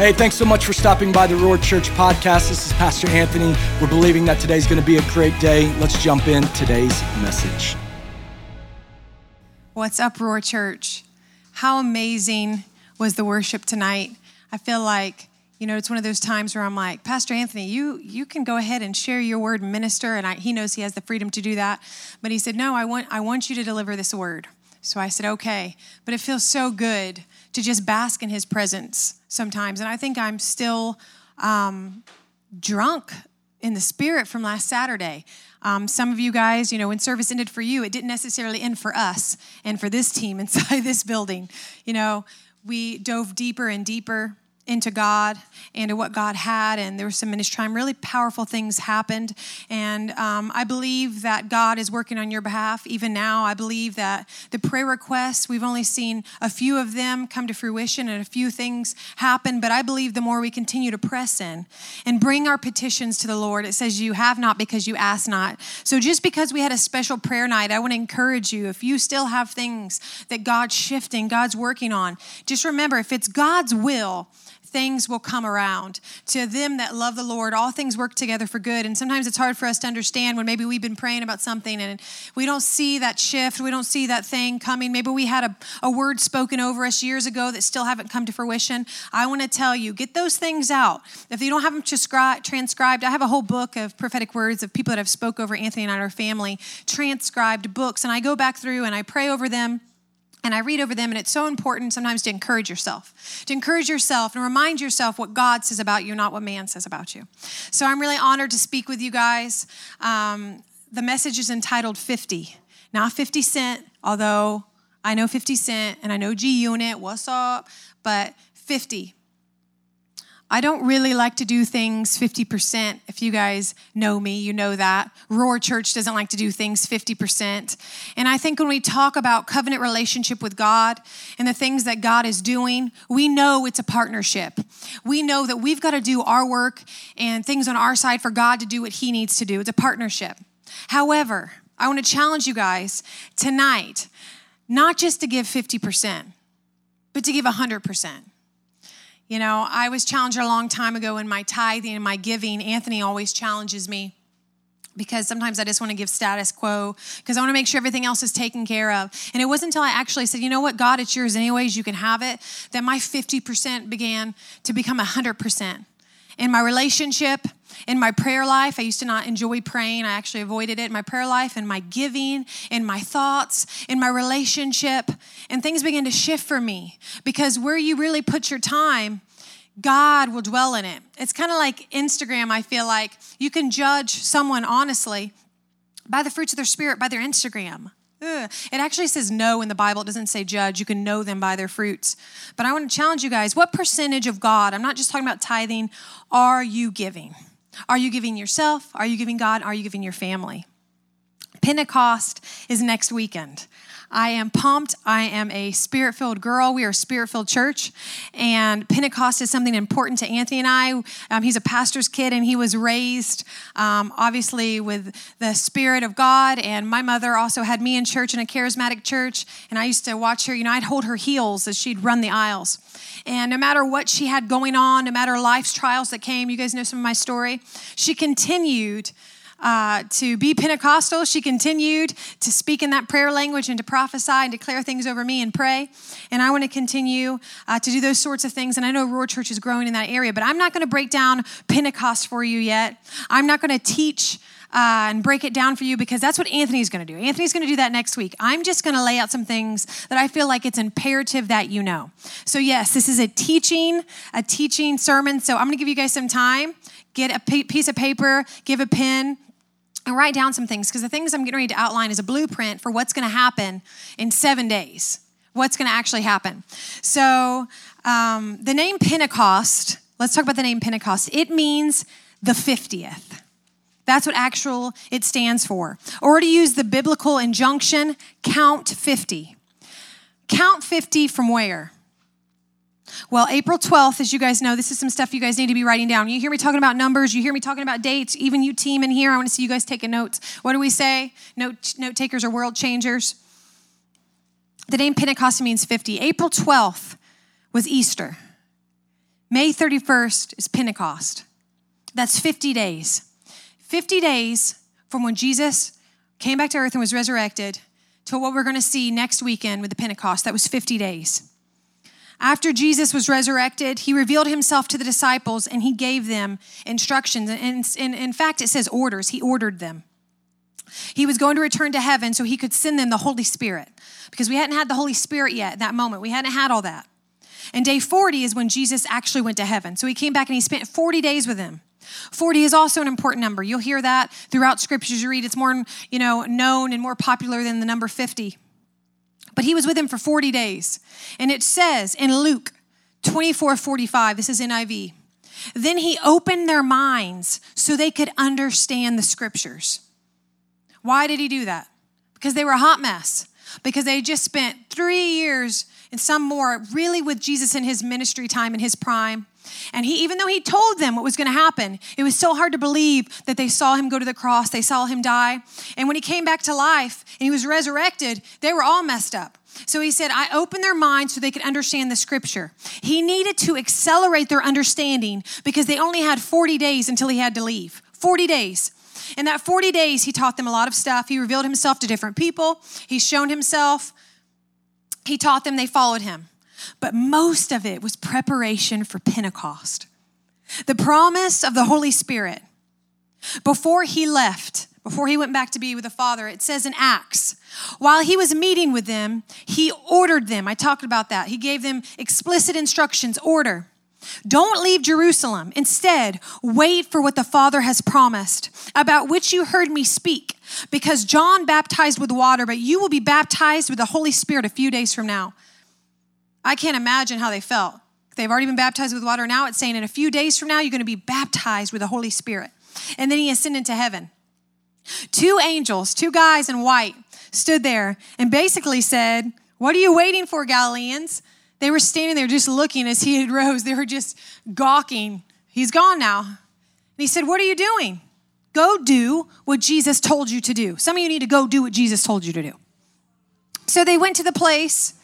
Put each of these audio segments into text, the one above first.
Hey, thanks so much for stopping by the Roar Church podcast. This is Pastor Anthony. We're believing that today's going to be a great day. Let's jump in today's message. What's up, Roar Church? How amazing was the worship tonight? I feel like you know it's one of those times where I'm like, Pastor Anthony, you you can go ahead and share your word, and minister, and I, he knows he has the freedom to do that. But he said, No, I want I want you to deliver this word. So I said, Okay. But it feels so good to just bask in his presence sometimes. And I think I'm still um, drunk in the spirit from last Saturday. Um, some of you guys, you know, when service ended for you, it didn't necessarily end for us and for this team inside this building. You know, we dove deeper and deeper into God and to what God had, and there was some ministry time. Really powerful things happened, and um, I believe that God is working on your behalf even now. I believe that the prayer requests we've only seen a few of them come to fruition, and a few things happen. But I believe the more we continue to press in and bring our petitions to the Lord, it says you have not because you ask not. So just because we had a special prayer night, I want to encourage you. If you still have things that God's shifting, God's working on, just remember if it's God's will things will come around. To them that love the Lord, all things work together for good. And sometimes it's hard for us to understand when maybe we've been praying about something and we don't see that shift, we don't see that thing coming. Maybe we had a, a word spoken over us years ago that still haven't come to fruition. I want to tell you, get those things out. If you don't have them transcribed, I have a whole book of prophetic words of people that have spoke over Anthony and our family, transcribed books, and I go back through and I pray over them and I read over them, and it's so important sometimes to encourage yourself, to encourage yourself and remind yourself what God says about you, not what man says about you. So I'm really honored to speak with you guys. Um, the message is entitled 50, not 50 Cent, although I know 50 Cent and I know G Unit, what's up, but 50. I don't really like to do things 50%. If you guys know me, you know that. Roar Church doesn't like to do things 50%. And I think when we talk about covenant relationship with God and the things that God is doing, we know it's a partnership. We know that we've got to do our work and things on our side for God to do what He needs to do. It's a partnership. However, I want to challenge you guys tonight, not just to give 50%, but to give 100%. You know, I was challenged a long time ago in my tithing and my giving. Anthony always challenges me because sometimes I just want to give status quo because I want to make sure everything else is taken care of. And it wasn't until I actually said, you know what, God, it's yours anyways, you can have it, that my 50% began to become 100% in my relationship, in my prayer life. I used to not enjoy praying. I actually avoided it in my prayer life, in my giving, in my thoughts, in my relationship. And things began to shift for me because where you really put your time, God will dwell in it. It's kind of like Instagram, I feel like. You can judge someone honestly by the fruits of their spirit, by their Instagram. Ugh. It actually says no in the Bible. It doesn't say judge. You can know them by their fruits. But I want to challenge you guys what percentage of God, I'm not just talking about tithing, are you giving? Are you giving yourself? Are you giving God? Are you giving your family? Pentecost is next weekend. I am pumped. I am a spirit filled girl. We are a spirit filled church. And Pentecost is something important to Anthony and I. Um, he's a pastor's kid and he was raised, um, obviously, with the Spirit of God. And my mother also had me in church in a charismatic church. And I used to watch her, you know, I'd hold her heels as she'd run the aisles. And no matter what she had going on, no matter life's trials that came, you guys know some of my story, she continued uh, to be Pentecostal. She continued to speak in that prayer language and to prophesy and declare things over me and pray. And I want to continue uh, to do those sorts of things. And I know Roar Church is growing in that area, but I'm not going to break down Pentecost for you yet. I'm not going to teach. Uh, and break it down for you because that's what Anthony's going to do. Anthony's going to do that next week. I'm just going to lay out some things that I feel like it's imperative that you know. So yes, this is a teaching, a teaching sermon. So I'm going to give you guys some time. Get a piece of paper, give a pen, and write down some things because the things I'm getting ready to outline is a blueprint for what's going to happen in seven days. What's going to actually happen. So, um, the name Pentecost, let's talk about the name Pentecost. It means the 50th. That's what actual it stands for. Or to use the biblical injunction, count 50. Count 50 from where? Well, April 12th, as you guys know, this is some stuff you guys need to be writing down. You hear me talking about numbers, you hear me talking about dates, even you team in here, I want to see you guys taking notes. What do we say? Note, note takers are world changers. The name Pentecost means 50. April 12th was Easter. May 31st is Pentecost. That's 50 days. 50 days from when Jesus came back to earth and was resurrected to what we're going to see next weekend with the Pentecost. That was 50 days. After Jesus was resurrected, he revealed himself to the disciples and he gave them instructions. And, in fact, it says orders. He ordered them. He was going to return to heaven so he could send them the Holy Spirit because we hadn't had the Holy Spirit yet at that moment. We hadn't had all that. And day 40 is when Jesus actually went to heaven. So he came back and he spent 40 days with them. 40 is also an important number. You'll hear that throughout scriptures you read. It's more, you know, known and more popular than the number 50. But he was with him for 40 days. And it says in Luke 24 45, this is NIV, then he opened their minds so they could understand the scriptures. Why did he do that? Because they were a hot mess. Because they just spent three years and some more really with Jesus in his ministry time in his prime. And he, even though he told them what was going to happen, it was so hard to believe that they saw him go to the cross, they saw him die. And when he came back to life and he was resurrected, they were all messed up. So he said, I opened their minds so they could understand the scripture. He needed to accelerate their understanding because they only had 40 days until he had to leave. 40 days. In that 40 days, he taught them a lot of stuff. He revealed himself to different people, he's shown himself. He taught them, they followed him. But most of it was preparation for Pentecost. The promise of the Holy Spirit. Before he left, before he went back to be with the Father, it says in Acts, while he was meeting with them, he ordered them. I talked about that. He gave them explicit instructions, order. Don't leave Jerusalem. Instead, wait for what the Father has promised, about which you heard me speak. Because John baptized with water, but you will be baptized with the Holy Spirit a few days from now. I can't imagine how they felt. They've already been baptized with water. Now it's saying in a few days from now, you're going to be baptized with the Holy Spirit. And then he ascended to heaven. Two angels, two guys in white, stood there and basically said, What are you waiting for, Galileans? They were standing there just looking as he had rose. They were just gawking. He's gone now. And he said, What are you doing? Go do what Jesus told you to do. Some of you need to go do what Jesus told you to do. So they went to the place.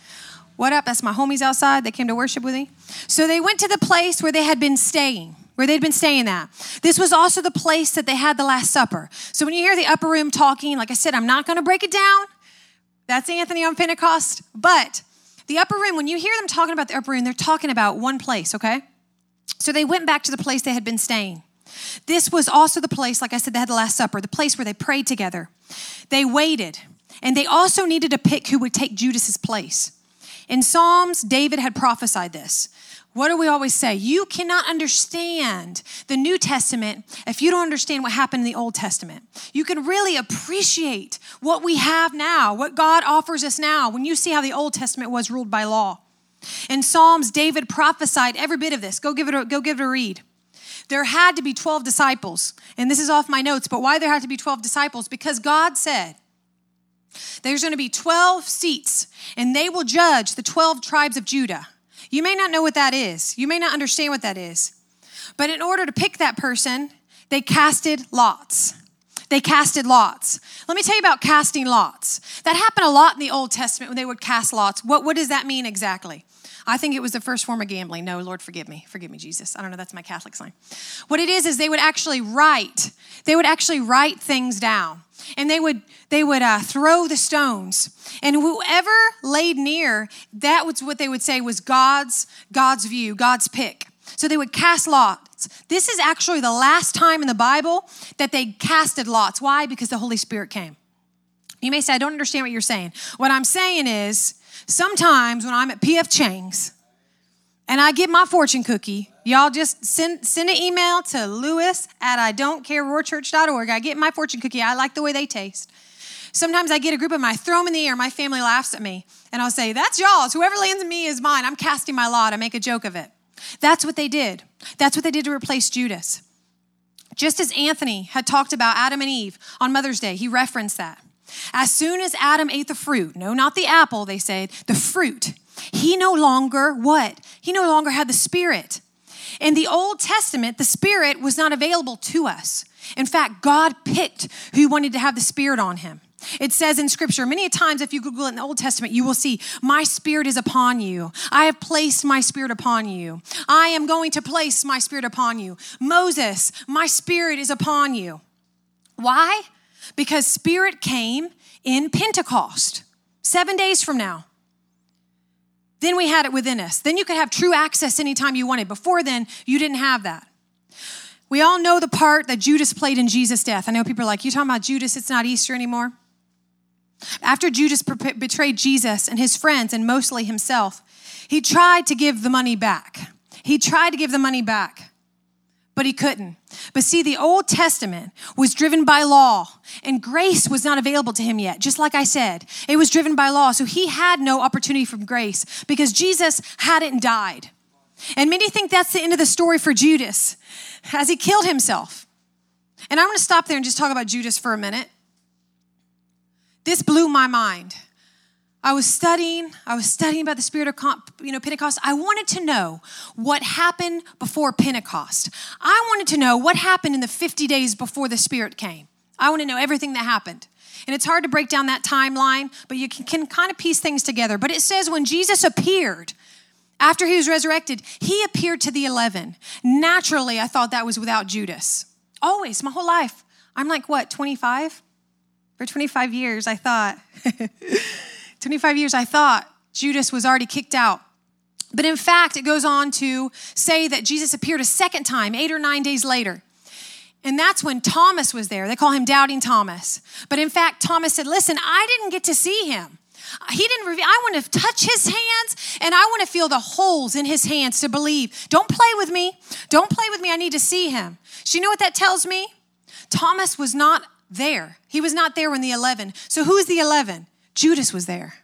What up? That's my homies outside. They came to worship with me. So they went to the place where they had been staying where they'd been staying at. This was also the place that they had the Last Supper. So when you hear the upper room talking, like I said, I'm not going to break it down. That's Anthony on Pentecost. But the upper room, when you hear them talking about the upper room, they're talking about one place, okay? So they went back to the place they had been staying. This was also the place, like I said, they had the Last Supper, the place where they prayed together. They waited, and they also needed to pick who would take Judas's place. In Psalms, David had prophesied this. What do we always say? You cannot understand the New Testament if you don't understand what happened in the Old Testament. You can really appreciate what we have now, what God offers us now, when you see how the Old Testament was ruled by law. In Psalms, David prophesied every bit of this. Go give it a, go give it a read. There had to be 12 disciples. And this is off my notes, but why there had to be 12 disciples? Because God said, there's going to be 12 seats, and they will judge the 12 tribes of Judah. You may not know what that is, you may not understand what that is. But in order to pick that person, they casted lots. They casted lots. Let me tell you about casting lots. That happened a lot in the Old Testament when they would cast lots. What, what does that mean exactly? I think it was the first form of gambling. No, Lord, forgive me. Forgive me, Jesus. I don't know. That's my Catholic sign. What it is is they would actually write. They would actually write things down, and they would they would uh, throw the stones, and whoever laid near, that was what they would say was God's God's view, God's pick. So they would cast lots. This is actually the last time in the Bible that they casted lots. Why? Because the Holy Spirit came. You may say, I don't understand what you're saying. What I'm saying is, sometimes when I'm at PF Chang's and I get my fortune cookie, y'all just send, send an email to Lewis at I don't care. I get my fortune cookie. I like the way they taste. Sometimes I get a group of them, I throw them in the air, my family laughs at me, and I'll say, That's y'all's. Whoever lands me is mine. I'm casting my lot. I make a joke of it. That's what they did. That's what they did to replace Judas. Just as Anthony had talked about Adam and Eve on Mother's Day, he referenced that. As soon as Adam ate the fruit, no, not the apple, they said, the fruit, he no longer what? He no longer had the Spirit. In the Old Testament, the Spirit was not available to us. In fact, God picked who wanted to have the Spirit on him. It says in scripture, many times if you Google it in the Old Testament, you will see, My spirit is upon you. I have placed my spirit upon you. I am going to place my spirit upon you. Moses, my spirit is upon you. Why? Because spirit came in Pentecost, seven days from now. Then we had it within us. Then you could have true access anytime you wanted. Before then, you didn't have that. We all know the part that Judas played in Jesus' death. I know people are like, You talking about Judas? It's not Easter anymore. After Judas betrayed Jesus and his friends, and mostly himself, he tried to give the money back. He tried to give the money back, but he couldn't. But see, the Old Testament was driven by law, and grace was not available to him yet. Just like I said, it was driven by law. So he had no opportunity from grace because Jesus hadn't died. And many think that's the end of the story for Judas as he killed himself. And I'm to stop there and just talk about Judas for a minute. This blew my mind. I was studying, I was studying about the spirit of you know Pentecost. I wanted to know what happened before Pentecost. I wanted to know what happened in the 50 days before the spirit came. I want to know everything that happened. And it's hard to break down that timeline, but you can, can kind of piece things together. But it says when Jesus appeared, after he was resurrected, he appeared to the 11. Naturally, I thought that was without Judas. Always, my whole life. I'm like, what, 25? For 25 years, I thought, 25 years, I thought Judas was already kicked out. But in fact, it goes on to say that Jesus appeared a second time, eight or nine days later. And that's when Thomas was there. They call him Doubting Thomas. But in fact, Thomas said, Listen, I didn't get to see him. He didn't reveal, I want to touch his hands and I want to feel the holes in his hands to believe. Don't play with me. Don't play with me. I need to see him. So, you know what that tells me? Thomas was not there. He was not there when the 11. So who's the 11? Judas was there.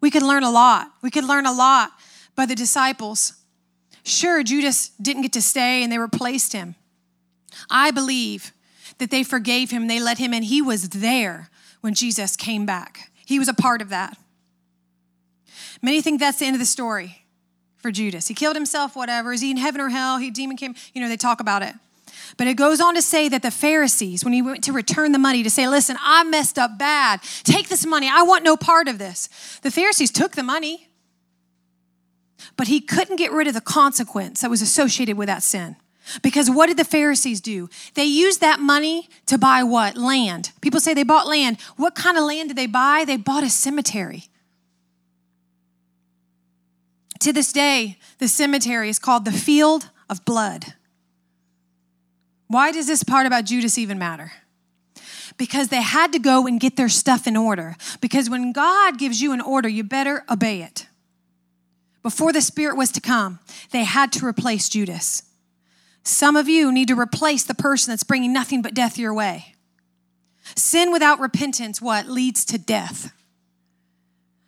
We could learn a lot. We could learn a lot by the disciples. Sure, Judas didn't get to stay and they replaced him. I believe that they forgave him, they let him in. He was there when Jesus came back. He was a part of that. Many think that's the end of the story for Judas. He killed himself, whatever. Is he in heaven or hell? He demon came, you know, they talk about it. But it goes on to say that the Pharisees, when he went to return the money to say, Listen, I messed up bad. Take this money. I want no part of this. The Pharisees took the money, but he couldn't get rid of the consequence that was associated with that sin. Because what did the Pharisees do? They used that money to buy what? Land. People say they bought land. What kind of land did they buy? They bought a cemetery. To this day, the cemetery is called the Field of Blood. Why does this part about Judas even matter? Because they had to go and get their stuff in order. Because when God gives you an order, you better obey it. Before the Spirit was to come, they had to replace Judas. Some of you need to replace the person that's bringing nothing but death your way. Sin without repentance, what? Leads to death.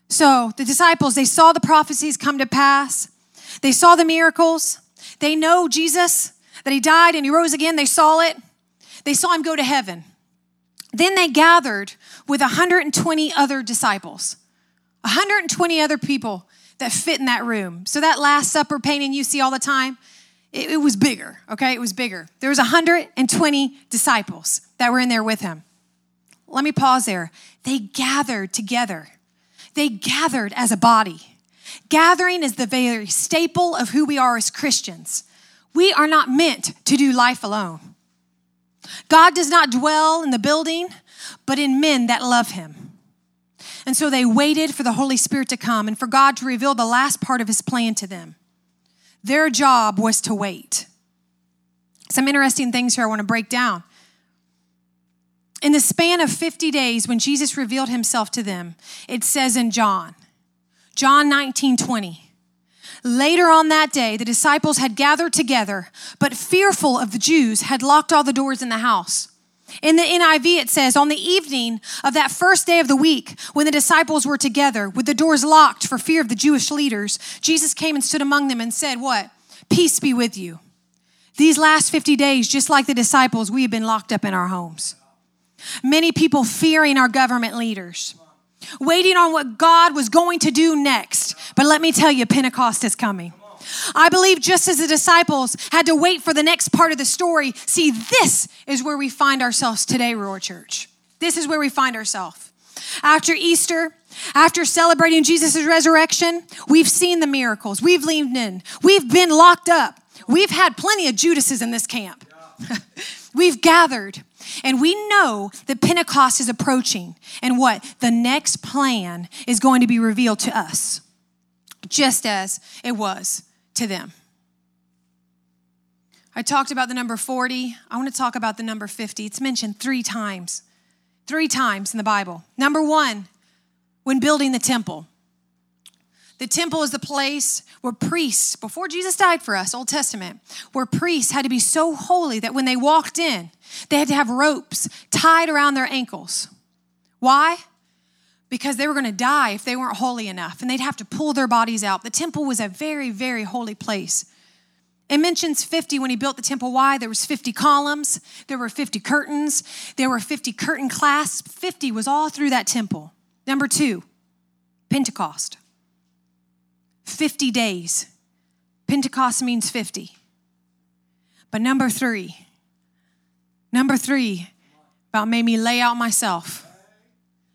So the disciples, they saw the prophecies come to pass. They saw the miracles. They know Jesus that he died and he rose again. They saw it. They saw him go to heaven. Then they gathered with 120 other disciples, 120 other people that fit in that room. So that Last Supper painting you see all the time, it, it was bigger, okay? It was bigger. There was 120 disciples that were in there with him. Let me pause there. They gathered together. They gathered as a body. Gathering is the very staple of who we are as Christians. We are not meant to do life alone. God does not dwell in the building, but in men that love him. And so they waited for the Holy Spirit to come and for God to reveal the last part of his plan to them. Their job was to wait. Some interesting things here I want to break down. In the span of 50 days, when Jesus revealed himself to them, it says in John, John 19 20, Later on that day, the disciples had gathered together, but fearful of the Jews, had locked all the doors in the house. In the NIV, it says, on the evening of that first day of the week, when the disciples were together, with the doors locked for fear of the Jewish leaders, Jesus came and stood among them and said, What? Peace be with you. These last 50 days, just like the disciples, we have been locked up in our homes. Many people fearing our government leaders waiting on what God was going to do next. But let me tell you, Pentecost is coming. I believe just as the disciples had to wait for the next part of the story, see, this is where we find ourselves today, Roar Church. This is where we find ourselves. After Easter, after celebrating Jesus' resurrection, we've seen the miracles. We've leaned in. We've been locked up. We've had plenty of Judases in this camp. we've gathered. And we know that Pentecost is approaching. And what? The next plan is going to be revealed to us, just as it was to them. I talked about the number 40. I want to talk about the number 50. It's mentioned three times. Three times in the Bible. Number one, when building the temple. The temple is the place where priests, before Jesus died for us, Old Testament, where priests had to be so holy that when they walked in, they had to have ropes tied around their ankles. Why? Because they were going to die if they weren't holy enough and they'd have to pull their bodies out. The temple was a very, very holy place. It mentions 50 when he built the temple. Why? There was 50 columns, there were 50 curtains, there were 50 curtain clasps. 50 was all through that temple. Number two, Pentecost. 50 days. Pentecost means 50. But number three, number three, about made me lay out myself.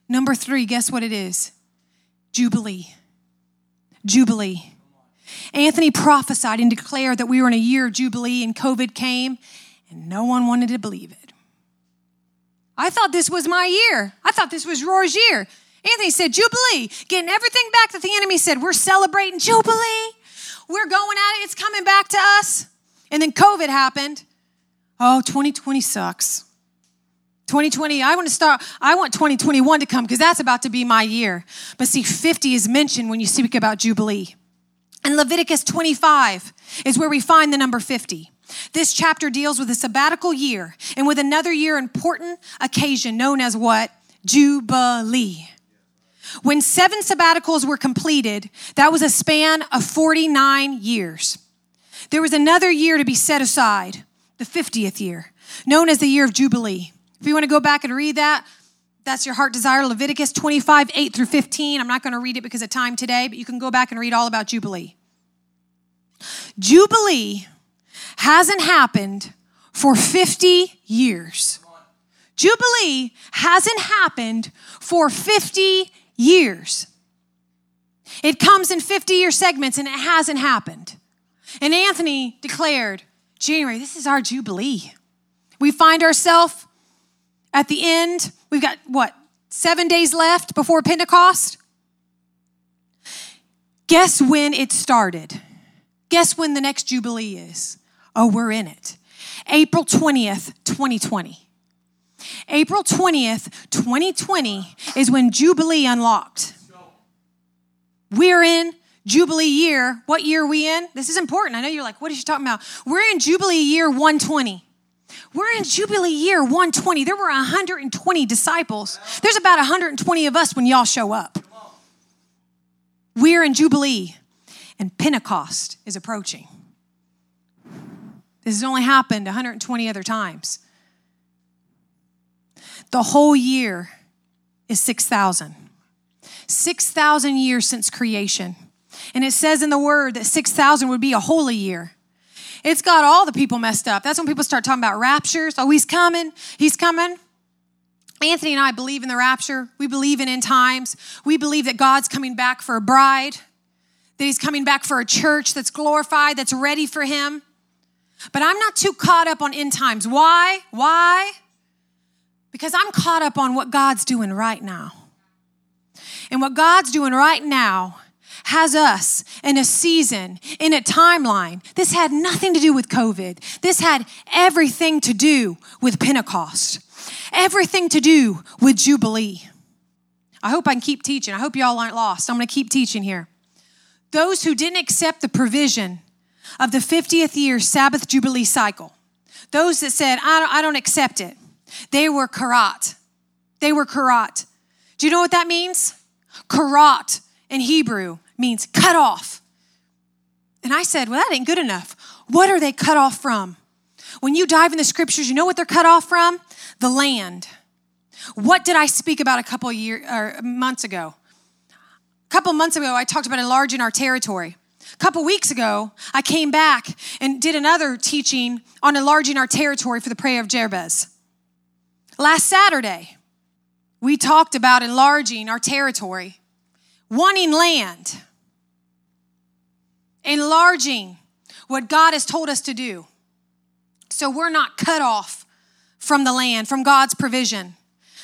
Number three, guess what it is? Jubilee. Jubilee. Anthony prophesied and declared that we were in a year of Jubilee and COVID came, and no one wanted to believe it. I thought this was my year. I thought this was Roar's year. Anthony said, Jubilee, getting everything back that the enemy said. We're celebrating Jubilee. We're going at it. It's coming back to us. And then COVID happened. Oh, 2020 sucks. 2020, I want to start, I want 2021 to come because that's about to be my year. But see, 50 is mentioned when you speak about Jubilee. And Leviticus 25 is where we find the number 50. This chapter deals with a sabbatical year and with another year important occasion known as what? Jubilee. When seven sabbaticals were completed, that was a span of 49 years. There was another year to be set aside, the 50th year, known as the year of Jubilee. If you want to go back and read that, that's your heart desire, Leviticus 25, 8 through 15. I'm not going to read it because of time today, but you can go back and read all about Jubilee. Jubilee hasn't happened for 50 years. Jubilee hasn't happened for 50 years. It comes in 50 year segments and it hasn't happened. And Anthony declared, January, this is our Jubilee. We find ourselves at the end. We've got what, seven days left before Pentecost? Guess when it started? Guess when the next Jubilee is? Oh, we're in it. April 20th, 2020. April 20th, 2020 is when Jubilee unlocked. We're in Jubilee year. What year are we in? This is important. I know you're like, what is she talking about? We're in Jubilee year 120. We're in Jubilee year 120. There were 120 disciples. There's about 120 of us when y'all show up. We're in Jubilee, and Pentecost is approaching. This has only happened 120 other times. The whole year is 6,000. 6,000 years since creation. And it says in the word that 6,000 would be a holy year. It's got all the people messed up. That's when people start talking about raptures. Oh, he's coming. He's coming. Anthony and I believe in the rapture. We believe in end times. We believe that God's coming back for a bride, that he's coming back for a church that's glorified, that's ready for him. But I'm not too caught up on end times. Why? Why? Because I'm caught up on what God's doing right now. And what God's doing right now has us in a season, in a timeline. This had nothing to do with COVID. This had everything to do with Pentecost, everything to do with Jubilee. I hope I can keep teaching. I hope y'all aren't lost. I'm going to keep teaching here. Those who didn't accept the provision of the 50th year Sabbath Jubilee cycle, those that said, I don't, I don't accept it, they were karat. They were karat. Do you know what that means? Karat in Hebrew means cut off. And I said, well, that ain't good enough. What are they cut off from? When you dive in the scriptures, you know what they're cut off from? The land. What did I speak about a couple years or months ago? A couple months ago, I talked about enlarging our territory. A couple weeks ago, I came back and did another teaching on enlarging our territory for the prayer of Jabez. Last Saturday, we talked about enlarging our territory, wanting land, enlarging what God has told us to do. So we're not cut off from the land, from God's provision.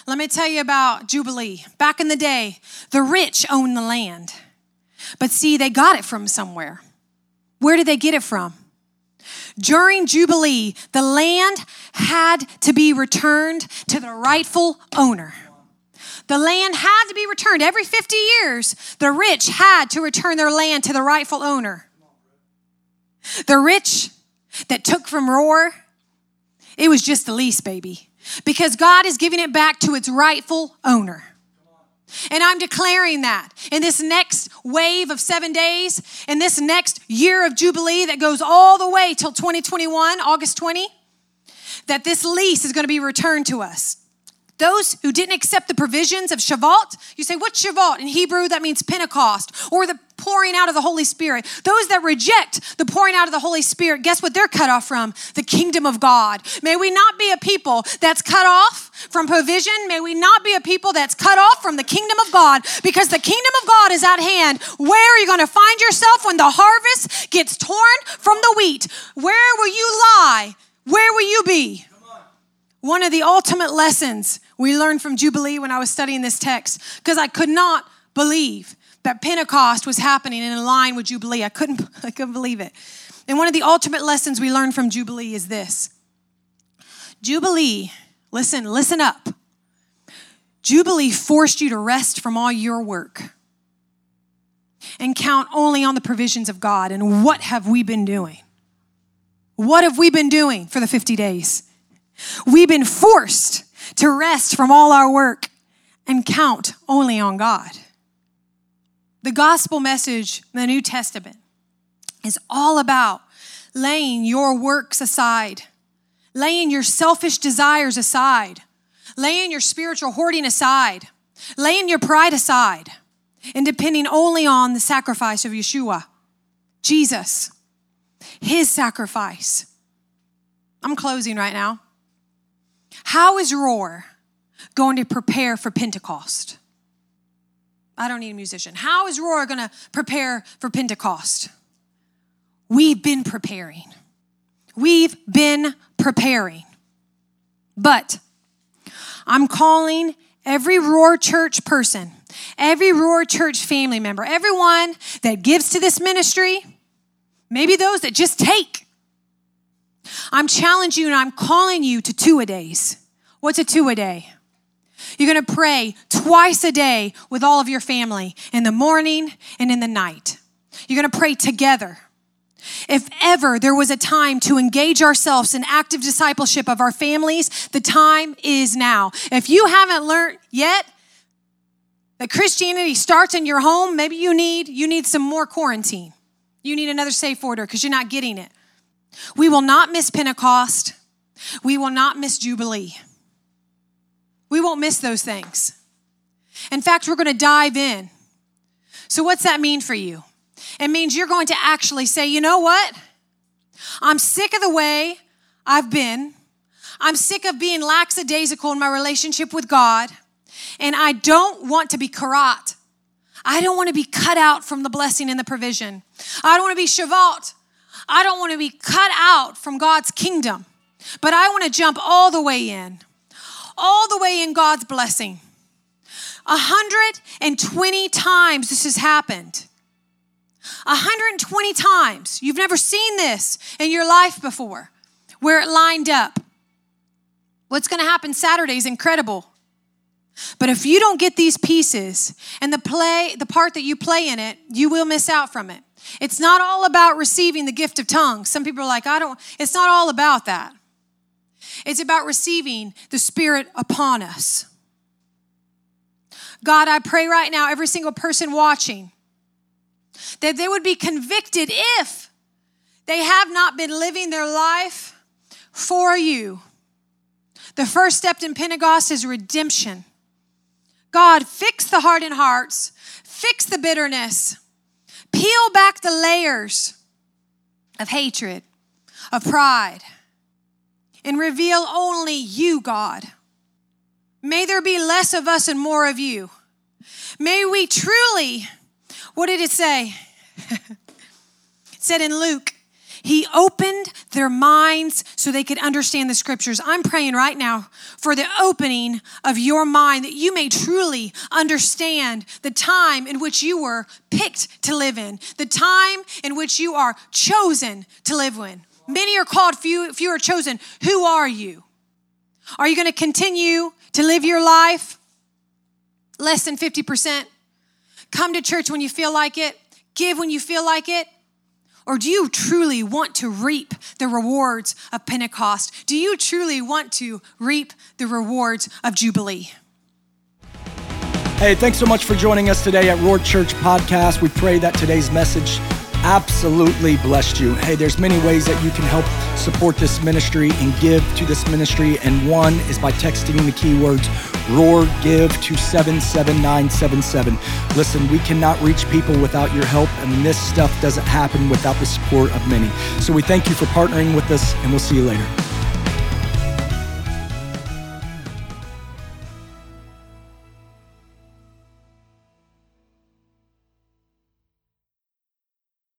Let me tell you about Jubilee. Back in the day, the rich owned the land. But see, they got it from somewhere. Where did they get it from? During Jubilee, the land had to be returned to the rightful owner. The land had to be returned every 50 years. The rich had to return their land to the rightful owner. The rich that took from Roar, it was just the lease, baby, because God is giving it back to its rightful owner. And I'm declaring that in this next wave of seven days, in this next year of Jubilee that goes all the way till 2021, August 20, that this lease is going to be returned to us. Those who didn't accept the provisions of Shavuot, you say, what's Shavuot? In Hebrew, that means Pentecost or the pouring out of the Holy Spirit. Those that reject the pouring out of the Holy Spirit, guess what they're cut off from? The kingdom of God. May we not be a people that's cut off from provision. May we not be a people that's cut off from the kingdom of God because the kingdom of God is at hand. Where are you going to find yourself when the harvest gets torn from the wheat? Where will you lie? Where will you be? One of the ultimate lessons we learned from Jubilee when I was studying this text, because I could not believe that Pentecost was happening in line with Jubilee. I couldn't, I couldn't believe it. And one of the ultimate lessons we learned from Jubilee is this Jubilee, listen, listen up. Jubilee forced you to rest from all your work and count only on the provisions of God. And what have we been doing? What have we been doing for the 50 days? We've been forced to rest from all our work and count only on God. The gospel message the New Testament is all about laying your works aside, laying your selfish desires aside, laying your spiritual hoarding aside, laying your pride aside, and depending only on the sacrifice of Yeshua, Jesus, his sacrifice. I'm closing right now. How is Roar going to prepare for Pentecost? I don't need a musician. How is Roar going to prepare for Pentecost? We've been preparing. We've been preparing. But I'm calling every Roar Church person, every Roar Church family member, everyone that gives to this ministry, maybe those that just take. I'm challenging you and I'm calling you to two a days. What's a two a day? You're going to pray twice a day with all of your family in the morning and in the night. You're going to pray together. If ever there was a time to engage ourselves in active discipleship of our families, the time is now. If you haven't learned yet that Christianity starts in your home, maybe you need you need some more quarantine. You need another safe order because you're not getting it. We will not miss Pentecost. We will not miss Jubilee. We won't miss those things. In fact, we're going to dive in. So, what's that mean for you? It means you're going to actually say, you know what? I'm sick of the way I've been. I'm sick of being lackadaisical in my relationship with God. And I don't want to be karat. I don't want to be cut out from the blessing and the provision. I don't want to be shavat. I don't want to be cut out from God's kingdom. But I want to jump all the way in all the way in God's blessing. 120 times this has happened. 120 times. You've never seen this in your life before where it lined up. What's going to happen Saturday is incredible. But if you don't get these pieces and the play, the part that you play in it, you will miss out from it. It's not all about receiving the gift of tongues. Some people are like, I don't, it's not all about that. It's about receiving the Spirit upon us. God, I pray right now, every single person watching, that they would be convicted if they have not been living their life for you. The first step in Pentecost is redemption. God, fix the hardened hearts, fix the bitterness, peel back the layers of hatred, of pride and reveal only you, God. May there be less of us and more of you. May we truly, what did it say? it said in Luke, he opened their minds so they could understand the scriptures. I'm praying right now for the opening of your mind that you may truly understand the time in which you were picked to live in, the time in which you are chosen to live in. Many are called, few, few are chosen. Who are you? Are you going to continue to live your life less than 50%? Come to church when you feel like it, give when you feel like it. Or do you truly want to reap the rewards of Pentecost? Do you truly want to reap the rewards of Jubilee? Hey, thanks so much for joining us today at Roar Church Podcast. We pray that today's message absolutely blessed you. Hey, there's many ways that you can help support this ministry and give to this ministry, and one is by texting the keywords ROAR GIVE to 77977. Listen, we cannot reach people without your help, and this stuff doesn't happen without the support of many. So we thank you for partnering with us, and we'll see you later.